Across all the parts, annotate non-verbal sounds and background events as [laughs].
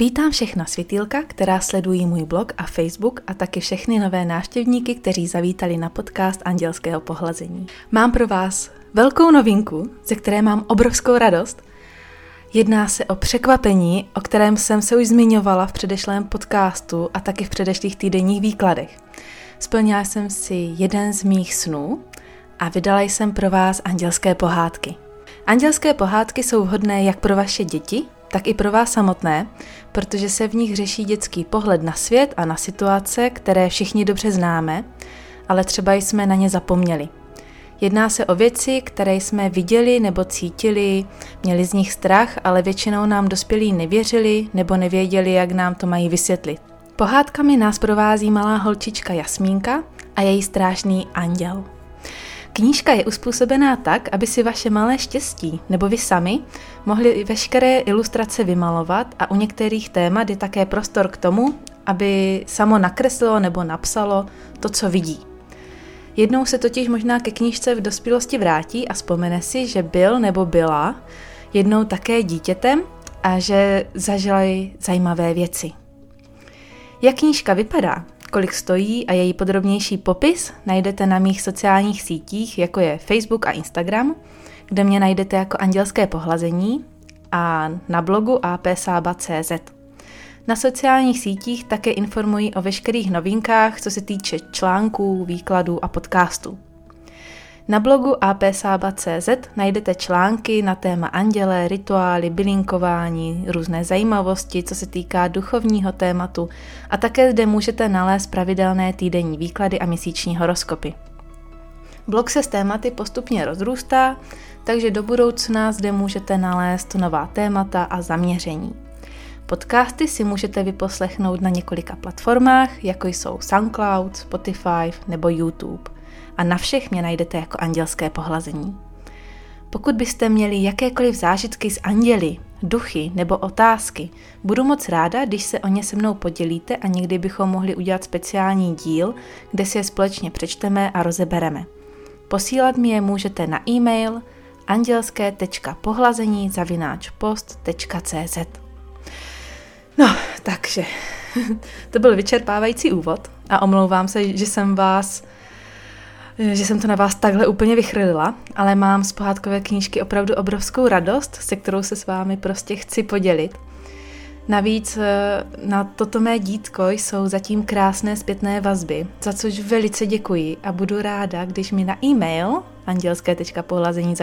Vítám všechna světýlka, která sledují můj blog a Facebook a taky všechny nové návštěvníky, kteří zavítali na podcast Andělského pohlazení. Mám pro vás velkou novinku, ze které mám obrovskou radost. Jedná se o překvapení, o kterém jsem se už zmiňovala v předešlém podcastu a taky v předešlých týdenních výkladech. Splnila jsem si jeden z mých snů a vydala jsem pro vás andělské pohádky. Andělské pohádky jsou vhodné jak pro vaše děti, tak i pro vás samotné, protože se v nich řeší dětský pohled na svět a na situace, které všichni dobře známe, ale třeba jsme na ně zapomněli. Jedná se o věci, které jsme viděli nebo cítili, měli z nich strach, ale většinou nám dospělí nevěřili nebo nevěděli, jak nám to mají vysvětlit. Pohádkami nás provází malá holčička Jasmínka a její strážný anděl. Knížka je uspůsobená tak, aby si vaše malé štěstí nebo vy sami mohli veškeré ilustrace vymalovat a u některých témat je také prostor k tomu, aby samo nakreslilo nebo napsalo to, co vidí. Jednou se totiž možná ke knížce v dospělosti vrátí a vzpomene si, že byl nebo byla jednou také dítětem a že zažili zajímavé věci. Jak knížka vypadá, kolik stojí a její podrobnější popis najdete na mých sociálních sítích, jako je Facebook a Instagram, kde mě najdete jako Andělské pohlazení a na blogu apsaba.cz. Na sociálních sítích také informuji o veškerých novinkách, co se týče článků, výkladů a podcastů. Na blogu apsaba.cz najdete články na téma anděle, rituály, bylinkování, různé zajímavosti, co se týká duchovního tématu a také zde můžete nalézt pravidelné týdenní výklady a měsíční horoskopy. Blog se s tématy postupně rozrůstá, takže do budoucna zde můžete nalézt nová témata a zaměření. Podcasty si můžete vyposlechnout na několika platformách, jako jsou SoundCloud, Spotify nebo YouTube. A na všech mě najdete jako andělské pohlazení. Pokud byste měli jakékoliv zážitky s anděli, duchy nebo otázky, budu moc ráda, když se o ně se mnou podělíte a někdy bychom mohli udělat speciální díl, kde si je společně přečteme a rozebereme. Posílat mi je můžete na e-mail andělské.pohlazení No, takže [laughs] to byl vyčerpávající úvod a omlouvám se, že jsem vás že jsem to na vás takhle úplně vychrlila, ale mám z pohádkové knížky opravdu obrovskou radost, se kterou se s vámi prostě chci podělit. Navíc eh, na toto mé dítko jsou zatím krásné zpětné vazby, za což velice děkuji a budu ráda, když mi na e-mail andělské.pohlazení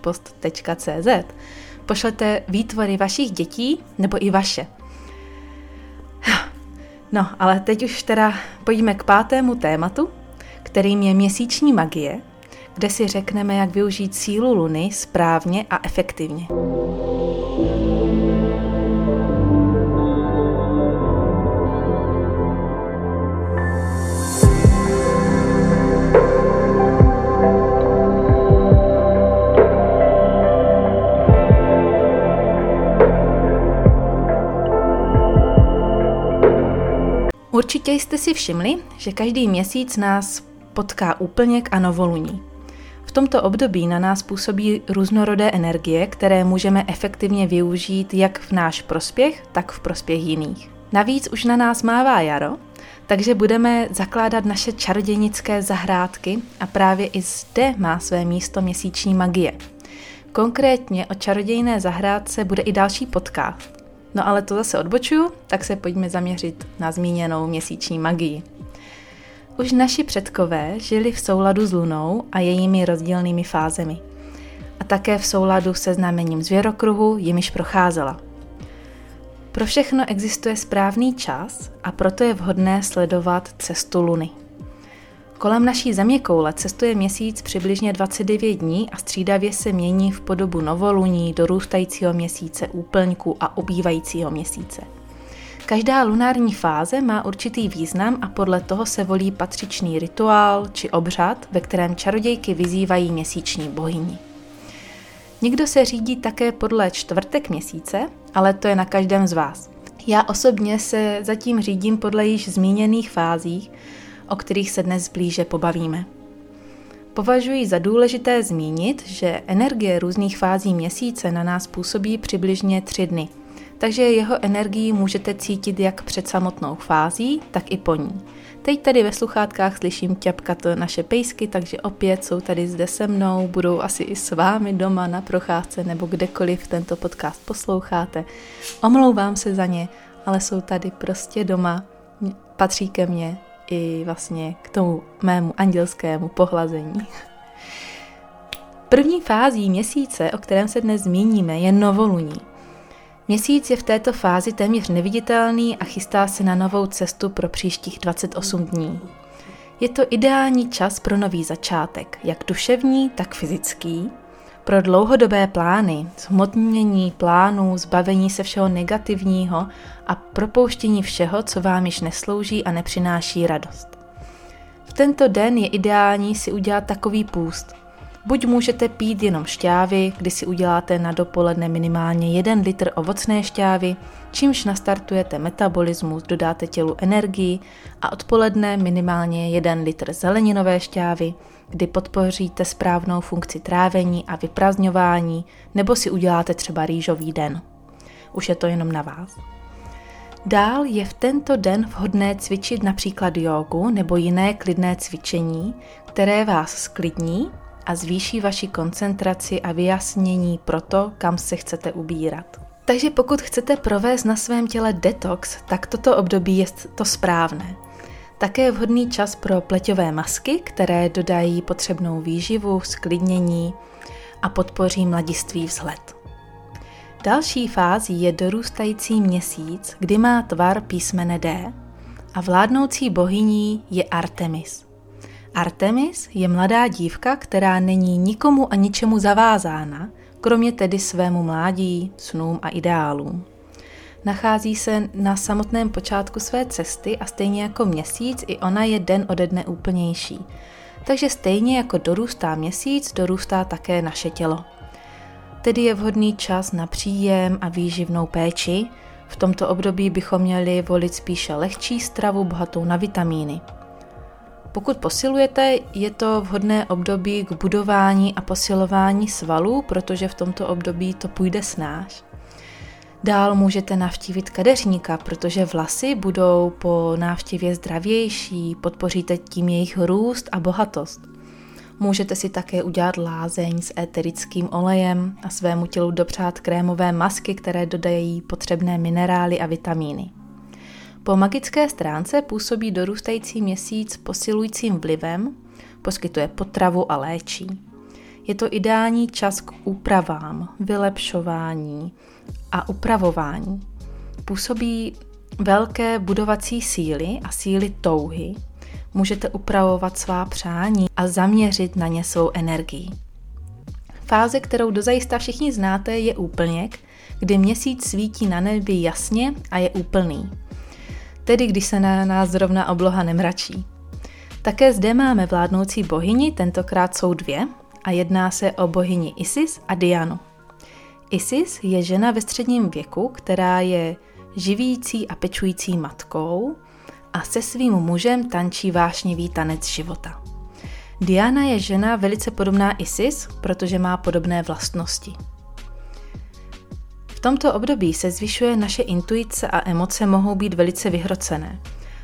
post.cz pošlete výtvory vašich dětí nebo i vaše. [sighs] No, ale teď už teda pojďme k pátému tématu, kterým je měsíční magie, kde si řekneme, jak využít sílu Luny správně a efektivně. Určitě jste si všimli, že každý měsíc nás potká úplněk a novoluní. V tomto období na nás působí různorodé energie, které můžeme efektivně využít jak v náš prospěch, tak v prospěch jiných. Navíc už na nás mává jaro, takže budeme zakládat naše čarodějnické zahrádky a právě i zde má své místo měsíční magie. Konkrétně o čarodějné zahrádce bude i další podcast. No ale to zase odbočuju, tak se pojďme zaměřit na zmíněnou měsíční magii. Už naši předkové žili v souladu s lunou a jejími rozdílnými fázemi. A také v souladu se znamením zvěrokruhu, jimiž procházela. Pro všechno existuje správný čas a proto je vhodné sledovat cestu luny. Kolem naší zeměkoule cestuje měsíc přibližně 29 dní a střídavě se mění v podobu novoluní, dorůstajícího měsíce, úplňku a obývajícího měsíce. Každá lunární fáze má určitý význam a podle toho se volí patřičný rituál či obřad, ve kterém čarodějky vyzývají měsíční bohyni. Někdo se řídí také podle čtvrtek měsíce, ale to je na každém z vás. Já osobně se zatím řídím podle již zmíněných fázích, o kterých se dnes blíže pobavíme. Považuji za důležité zmínit, že energie různých fází měsíce na nás působí přibližně tři dny – takže jeho energii můžete cítit jak před samotnou fází, tak i po ní. Teď tady ve sluchátkách slyším ťapkat naše pejsky, takže opět jsou tady zde se mnou, budou asi i s vámi doma na procházce nebo kdekoliv tento podcast posloucháte. Omlouvám se za ně, ale jsou tady prostě doma, patří ke mně i vlastně k tomu mému andělskému pohlazení. První fází měsíce, o kterém se dnes zmíníme, je novoluní. Měsíc je v této fázi téměř neviditelný a chystá se na novou cestu pro příštích 28 dní. Je to ideální čas pro nový začátek, jak duševní, tak fyzický, pro dlouhodobé plány, zhmotnění plánů, zbavení se všeho negativního a propouštění všeho, co vám již neslouží a nepřináší radost. V tento den je ideální si udělat takový půst, Buď můžete pít jenom šťávy, kdy si uděláte na dopoledne minimálně 1 litr ovocné šťávy, čímž nastartujete metabolismus, dodáte tělu energii a odpoledne minimálně 1 litr zeleninové šťávy, kdy podpoříte správnou funkci trávení a vyprazňování, nebo si uděláte třeba rýžový den. Už je to jenom na vás. Dál je v tento den vhodné cvičit například jogu nebo jiné klidné cvičení, které vás sklidní a zvýší vaši koncentraci a vyjasnění pro to, kam se chcete ubírat. Takže pokud chcete provést na svém těle detox, tak toto období je to správné. Také je vhodný čas pro pleťové masky, které dodají potřebnou výživu, sklidnění a podpoří mladistvý vzhled. Další fází je dorůstající měsíc, kdy má tvar písmene D a vládnoucí bohyní je Artemis – Artemis je mladá dívka, která není nikomu a ničemu zavázána, kromě tedy svému mládí, snům a ideálům. Nachází se na samotném počátku své cesty a stejně jako měsíc i ona je den ode dne úplnější. Takže stejně jako dorůstá měsíc, dorůstá také naše tělo. Tedy je vhodný čas na příjem a výživnou péči. V tomto období bychom měli volit spíše lehčí stravu bohatou na vitamíny – pokud posilujete, je to vhodné období k budování a posilování svalů, protože v tomto období to půjde snáš. Dál můžete navštívit kadeřníka, protože vlasy budou po návštěvě zdravější, podpoříte tím jejich růst a bohatost. Můžete si také udělat lázeň s éterickým olejem a svému tělu dopřát krémové masky, které dodají potřebné minerály a vitamíny. Po magické stránce působí dorůstající měsíc posilujícím vlivem, poskytuje potravu a léčí. Je to ideální čas k úpravám, vylepšování a upravování. Působí velké budovací síly a síly touhy. Můžete upravovat svá přání a zaměřit na ně svou energii. Fáze, kterou dozajista všichni znáte, je úplněk, kdy měsíc svítí na nebi jasně a je úplný tedy když se na nás zrovna obloha nemračí. Také zde máme vládnoucí bohyni, tentokrát jsou dvě, a jedná se o bohyni Isis a Dianu. Isis je žena ve středním věku, která je živící a pečující matkou a se svým mužem tančí vášnivý tanec života. Diana je žena velice podobná Isis, protože má podobné vlastnosti. V tomto období se zvyšuje naše intuice a emoce mohou být velice vyhrocené,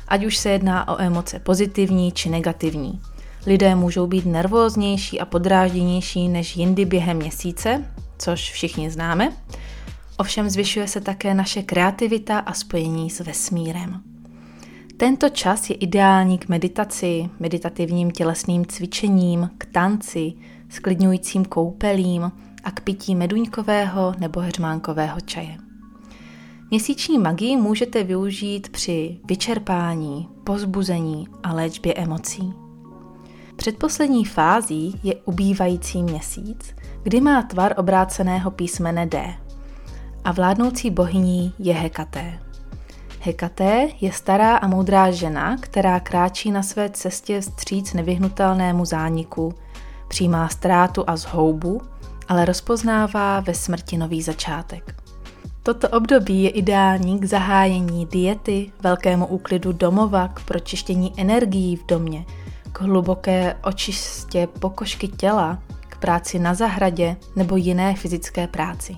ať už se jedná o emoce pozitivní či negativní. Lidé můžou být nervóznější a podrážděnější než jindy během měsíce, což všichni známe. Ovšem zvyšuje se také naše kreativita a spojení s vesmírem. Tento čas je ideální k meditaci, meditativním tělesným cvičením, k tanci, sklidňujícím koupelím, a k pití meduňkového nebo hřmánkového čaje. Měsíční magii můžete využít při vyčerpání, pozbuzení a léčbě emocí. Předposlední fází je ubývající měsíc, kdy má tvar obráceného písmene D a vládnoucí bohyní je Hekaté. Hekaté je stará a moudrá žena, která kráčí na své cestě stříc nevyhnutelnému zániku, přijímá ztrátu a zhoubu ale rozpoznává ve smrti nový začátek. Toto období je ideální k zahájení diety, velkému úklidu domova, k pročištění energií v domě, k hluboké očistě pokožky těla, k práci na zahradě nebo jiné fyzické práci.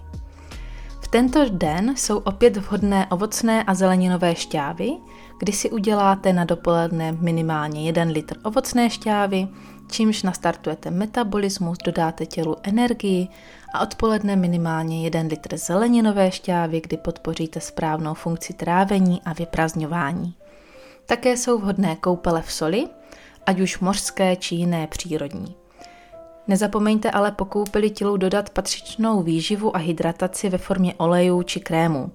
V tento den jsou opět vhodné ovocné a zeleninové šťávy, kdy si uděláte na dopoledne minimálně 1 litr ovocné šťávy, čímž nastartujete metabolismus, dodáte tělu energii a odpoledne minimálně 1 litr zeleninové šťávy, kdy podpoříte správnou funkci trávení a vyprazňování. Také jsou vhodné koupele v soli, ať už mořské či jiné přírodní. Nezapomeňte ale po koupeli tělu dodat patřičnou výživu a hydrataci ve formě olejů či krémů.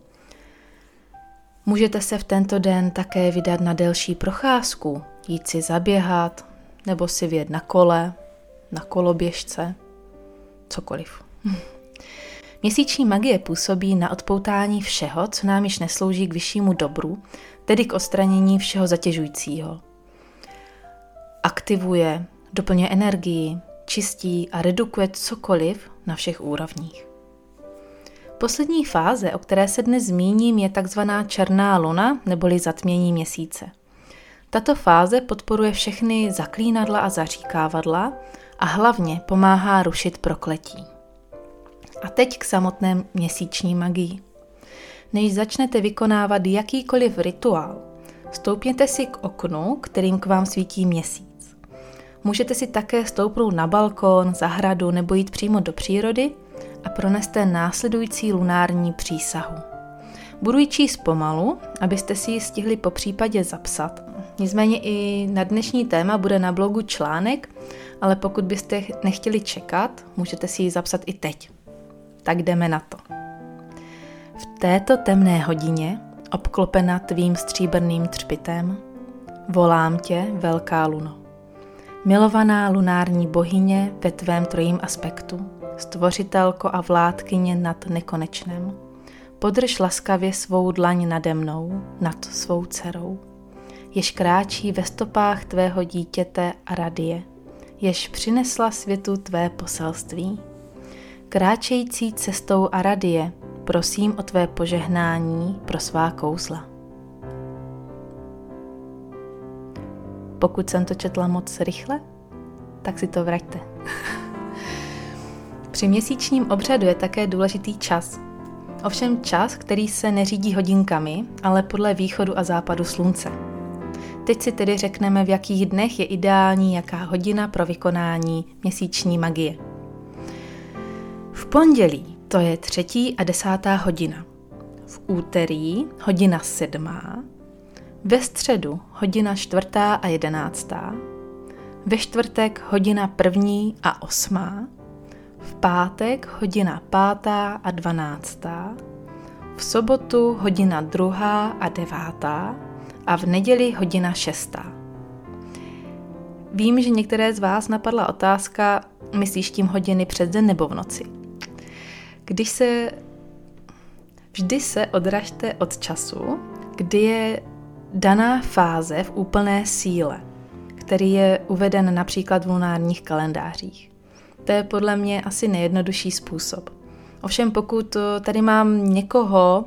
Můžete se v tento den také vydat na delší procházku, jít si zaběhat, nebo si vjet na kole, na koloběžce, cokoliv. [laughs] Měsíční magie působí na odpoutání všeho, co nám již neslouží k vyššímu dobru, tedy k odstranění všeho zatěžujícího. Aktivuje, doplňuje energii, čistí a redukuje cokoliv na všech úrovních. Poslední fáze, o které se dnes zmíním, je takzvaná černá luna neboli zatmění měsíce. Tato fáze podporuje všechny zaklínadla a zaříkávadla a hlavně pomáhá rušit prokletí. A teď k samotné měsíční magii. Než začnete vykonávat jakýkoliv rituál, stoupněte si k oknu, kterým k vám svítí měsíc. Můžete si také stoupnout na balkón, zahradu nebo jít přímo do přírody a proneste následující lunární přísahu. Budu ji číst pomalu, abyste si ji stihli po případě zapsat. Nicméně i na dnešní téma bude na blogu článek, ale pokud byste nechtěli čekat, můžete si ji zapsat i teď. Tak jdeme na to. V této temné hodině, obklopena tvým stříbrným třpitem, volám tě, velká luno. Milovaná lunární bohyně ve tvém trojím aspektu, stvořitelko a vládkyně nad nekonečném, podrž laskavě svou dlaň nade mnou, nad svou dcerou, jež kráčí ve stopách tvého dítěte a radie, jež přinesla světu tvé poselství. Kráčející cestou a radie, prosím o tvé požehnání pro svá kouzla. Pokud jsem to četla moc rychle, tak si to vraťte. [laughs] Při měsíčním obřadu je také důležitý čas. Ovšem čas, který se neřídí hodinkami, ale podle východu a západu slunce. Teď si tedy řekneme, v jakých dnech je ideální jaká hodina pro vykonání měsíční magie. V pondělí to je třetí a desátá hodina. V úterý hodina sedmá, ve středu hodina čtvrtá a jedenáctá, ve čtvrtek hodina první a osmá, v pátek hodina pátá a dvanáctá, v sobotu hodina druhá a devátá a v neděli hodina šestá. Vím, že některé z vás napadla otázka, myslíš tím hodiny před den nebo v noci? Když se vždy se odražte od času, kdy je daná fáze v úplné síle, který je uveden například v lunárních kalendářích. To je podle mě asi nejjednodušší způsob. Ovšem pokud tady mám někoho,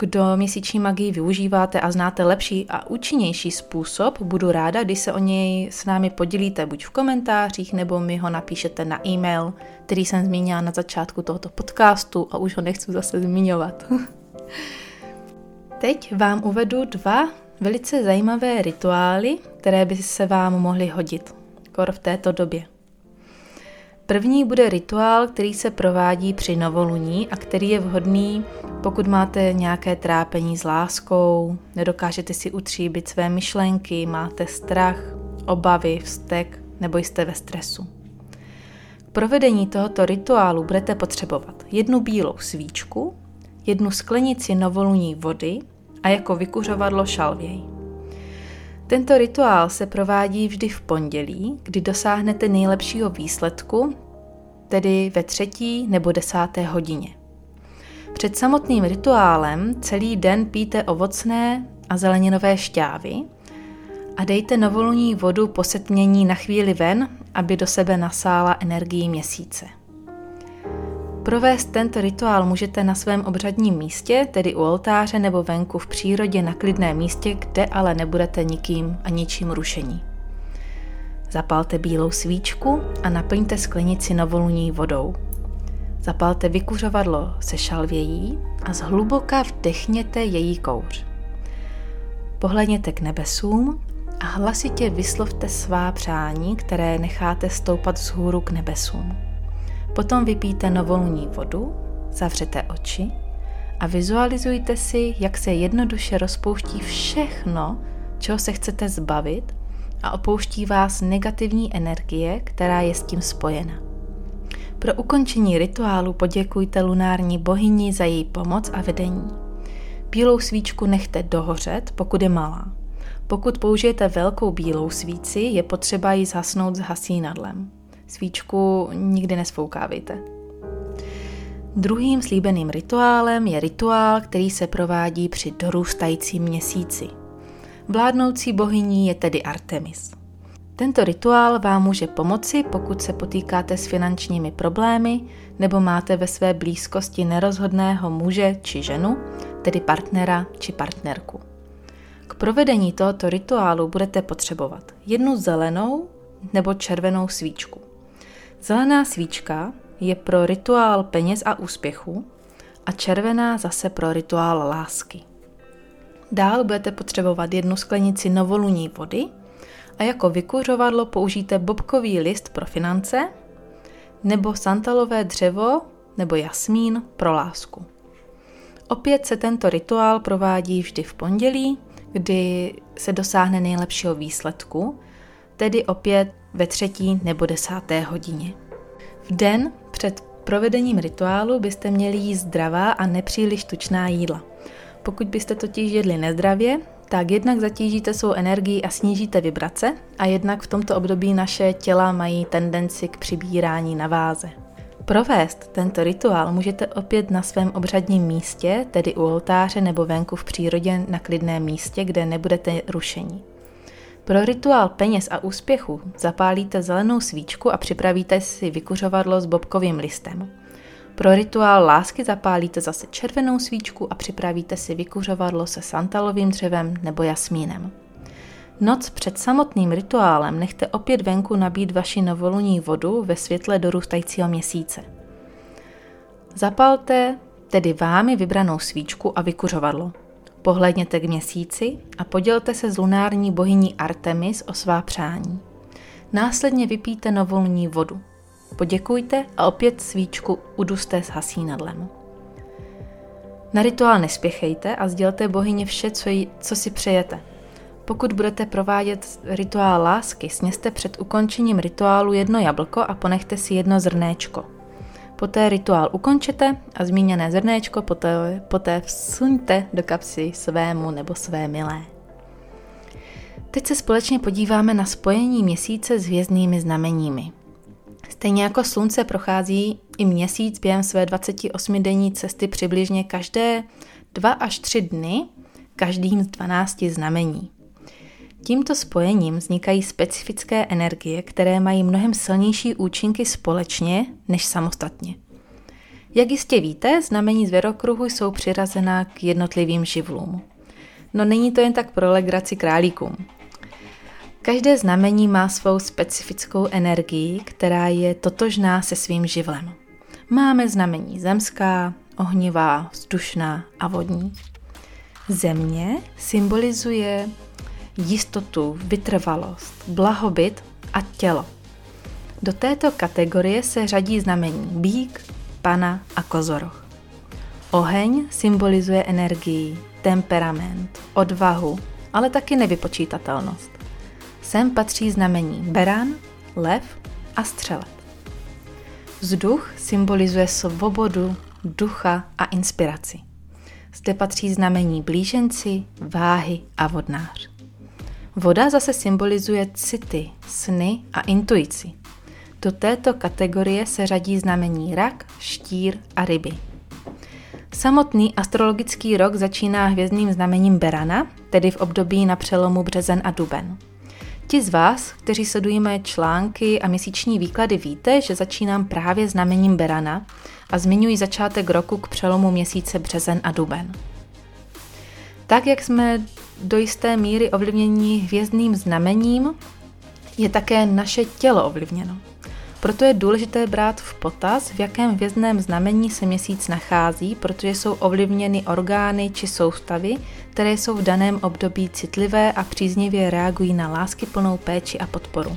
kdo měsíční magii využíváte a znáte lepší a účinnější způsob, budu ráda, když se o něj s námi podělíte buď v komentářích, nebo mi ho napíšete na e-mail, který jsem zmínila na začátku tohoto podcastu a už ho nechci zase zmiňovat. [laughs] Teď vám uvedu dva velice zajímavé rituály, které by se vám mohly hodit, kor v této době. První bude rituál, který se provádí při novoluní a který je vhodný, pokud máte nějaké trápení s láskou, nedokážete si utříbit své myšlenky, máte strach, obavy, vztek nebo jste ve stresu. K provedení tohoto rituálu budete potřebovat jednu bílou svíčku, jednu sklenici novoluní vody a jako vykuřovadlo šalvěj. Tento rituál se provádí vždy v pondělí, kdy dosáhnete nejlepšího výsledku, tedy ve třetí nebo desáté hodině. Před samotným rituálem celý den píte ovocné a zeleninové šťávy a dejte novoluní vodu po setmění na chvíli ven, aby do sebe nasála energii měsíce. Provést tento rituál můžete na svém obřadním místě, tedy u oltáře nebo venku v přírodě na klidném místě, kde ale nebudete nikým a ničím rušení. Zapalte bílou svíčku a naplňte sklenici novoluní vodou. Zapalte vykuřovadlo se šalvějí a zhluboka vdechněte její kouř. Pohledněte k nebesům a hlasitě vyslovte svá přání, které necháte stoupat vzhůru k nebesům. Potom vypijte novoluní vodu, zavřete oči a vizualizujte si, jak se jednoduše rozpouští všechno, čeho se chcete zbavit a opouští vás negativní energie, která je s tím spojena. Pro ukončení rituálu poděkujte lunární bohyni za její pomoc a vedení. Bílou svíčku nechte dohořet, pokud je malá. Pokud použijete velkou bílou svíci, je potřeba ji zhasnout s hasínadlem. Svíčku nikdy nesfoukávejte. Druhým slíbeným rituálem je rituál, který se provádí při dorůstajícím měsíci. Vládnoucí bohyní je tedy Artemis. Tento rituál vám může pomoci, pokud se potýkáte s finančními problémy nebo máte ve své blízkosti nerozhodného muže či ženu, tedy partnera či partnerku. K provedení tohoto rituálu budete potřebovat jednu zelenou nebo červenou svíčku. Zelená svíčka je pro rituál peněz a úspěchu a červená zase pro rituál lásky. Dál budete potřebovat jednu sklenici novoluní vody a jako vykuřovadlo použijte bobkový list pro finance nebo santalové dřevo nebo jasmín pro lásku. Opět se tento rituál provádí vždy v pondělí, kdy se dosáhne nejlepšího výsledku, tedy opět ve třetí nebo desáté hodině. V den před provedením rituálu byste měli jíst zdravá a nepříliš tučná jídla. Pokud byste totiž jedli nezdravě, tak jednak zatížíte svou energii a snížíte vibrace a jednak v tomto období naše těla mají tendenci k přibírání na váze. Provést tento rituál můžete opět na svém obřadním místě, tedy u oltáře nebo venku v přírodě na klidném místě, kde nebudete rušení. Pro rituál peněz a úspěchu zapálíte zelenou svíčku a připravíte si vykuřovadlo s bobkovým listem. Pro rituál lásky zapálíte zase červenou svíčku a připravíte si vykuřovadlo se santalovým dřevem nebo jasmínem. Noc před samotným rituálem nechte opět venku nabít vaši novoluní vodu ve světle dorůstajícího měsíce. Zapalte tedy vámi vybranou svíčku a vykuřovadlo. Pohledněte k měsíci a podělte se s lunární bohyní Artemis o svá přání. Následně vypijte novolní vodu. Poděkujte a opět svíčku uduste s hasínadlem. Na rituál nespěchejte a sdělte bohyně vše, co, jí, co si přejete. Pokud budete provádět rituál lásky, sněste před ukončením rituálu jedno jablko a ponechte si jedno zrnéčko. Poté rituál ukončete a zmíněné zrnéčko poté, poté vsuňte do kapsy svému nebo své milé. Teď se společně podíváme na spojení měsíce s hvězdnými znameními. Stejně jako slunce prochází i měsíc během své 28-denní cesty přibližně každé 2 až 3 dny, každým z 12 znamení. Tímto spojením vznikají specifické energie, které mají mnohem silnější účinky společně než samostatně. Jak jistě víte, znamení zvěrokruhu jsou přirazená k jednotlivým živlům. No není to jen tak pro legraci králíkům. Každé znamení má svou specifickou energii, která je totožná se svým živlem. Máme znamení zemská, ohnivá, vzdušná a vodní. Země symbolizuje jistotu, vytrvalost, blahobyt a tělo. Do této kategorie se řadí znamení bík, pana a kozoroch. Oheň symbolizuje energii, temperament, odvahu, ale taky nevypočítatelnost. Sem patří znamení beran, lev a střelet. Vzduch symbolizuje svobodu, ducha a inspiraci. Zde patří znamení blíženci, váhy a vodnář. Voda zase symbolizuje city, sny a intuici. Do této kategorie se řadí znamení rak, štír a ryby. Samotný astrologický rok začíná hvězdným znamením Berana, tedy v období na přelomu březen a duben. Ti z vás, kteří sledují moje články a měsíční výklady, víte, že začínám právě znamením Berana a zmiňuji začátek roku k přelomu měsíce březen a duben. Tak, jak jsme do jisté míry ovlivnění hvězdným znamením, je také naše tělo ovlivněno. Proto je důležité brát v potaz, v jakém vězném znamení se měsíc nachází, protože jsou ovlivněny orgány či soustavy, které jsou v daném období citlivé a příznivě reagují na láskyplnou péči a podporu.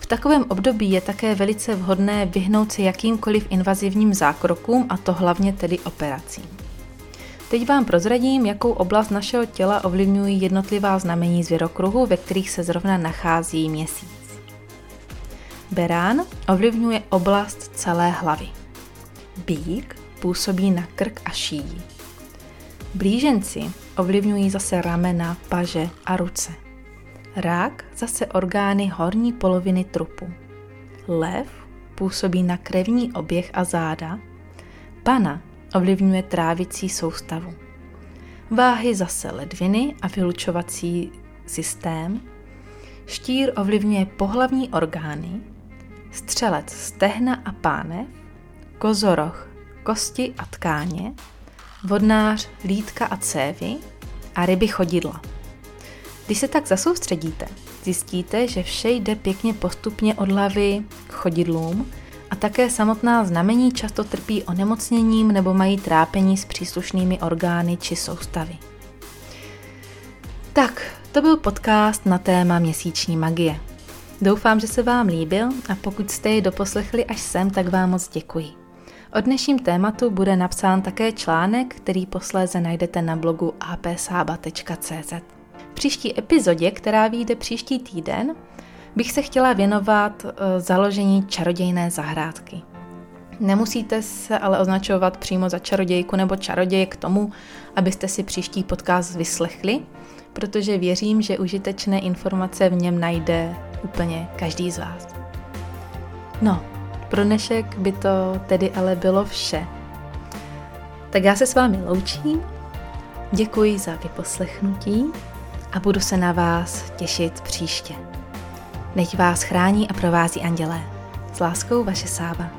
V takovém období je také velice vhodné vyhnout se jakýmkoliv invazivním zákrokům a to hlavně tedy operacím. Teď vám prozradím, jakou oblast našeho těla ovlivňují jednotlivá znamení zvěrokruhu, ve kterých se zrovna nachází měsíc. Berán ovlivňuje oblast celé hlavy. Bík působí na krk a šíji. Blíženci ovlivňují zase ramena, paže a ruce. Rák zase orgány horní poloviny trupu. Lev působí na krevní oběh a záda. Pana ovlivňuje trávicí soustavu. Váhy zase ledviny a vylučovací systém. Štír ovlivňuje pohlavní orgány, střelec stehna a pánev, kozoroch kosti a tkáně, vodnář lítka a cévy a ryby chodidla. Když se tak zasoustředíte, zjistíte, že vše jde pěkně postupně od hlavy k chodidlům a také samotná znamení často trpí onemocněním nebo mají trápení s příslušnými orgány či soustavy. Tak, to byl podcast na téma měsíční magie. Doufám, že se vám líbil a pokud jste ji doposlechli až sem, tak vám moc děkuji. O dnešním tématu bude napsán také článek, který posléze najdete na blogu apsaba.cz. V příští epizodě, která vyjde příští týden, bych se chtěla věnovat eh, založení čarodějné zahrádky. Nemusíte se ale označovat přímo za čarodějku nebo čaroděje k tomu, abyste si příští podcast vyslechli, protože věřím, že užitečné informace v něm najde úplně každý z vás. No, pro dnešek by to tedy ale bylo vše. Tak já se s vámi loučím, děkuji za vyposlechnutí a budu se na vás těšit příště. Nech vás chrání a provází andělé. S láskou vaše Sáva.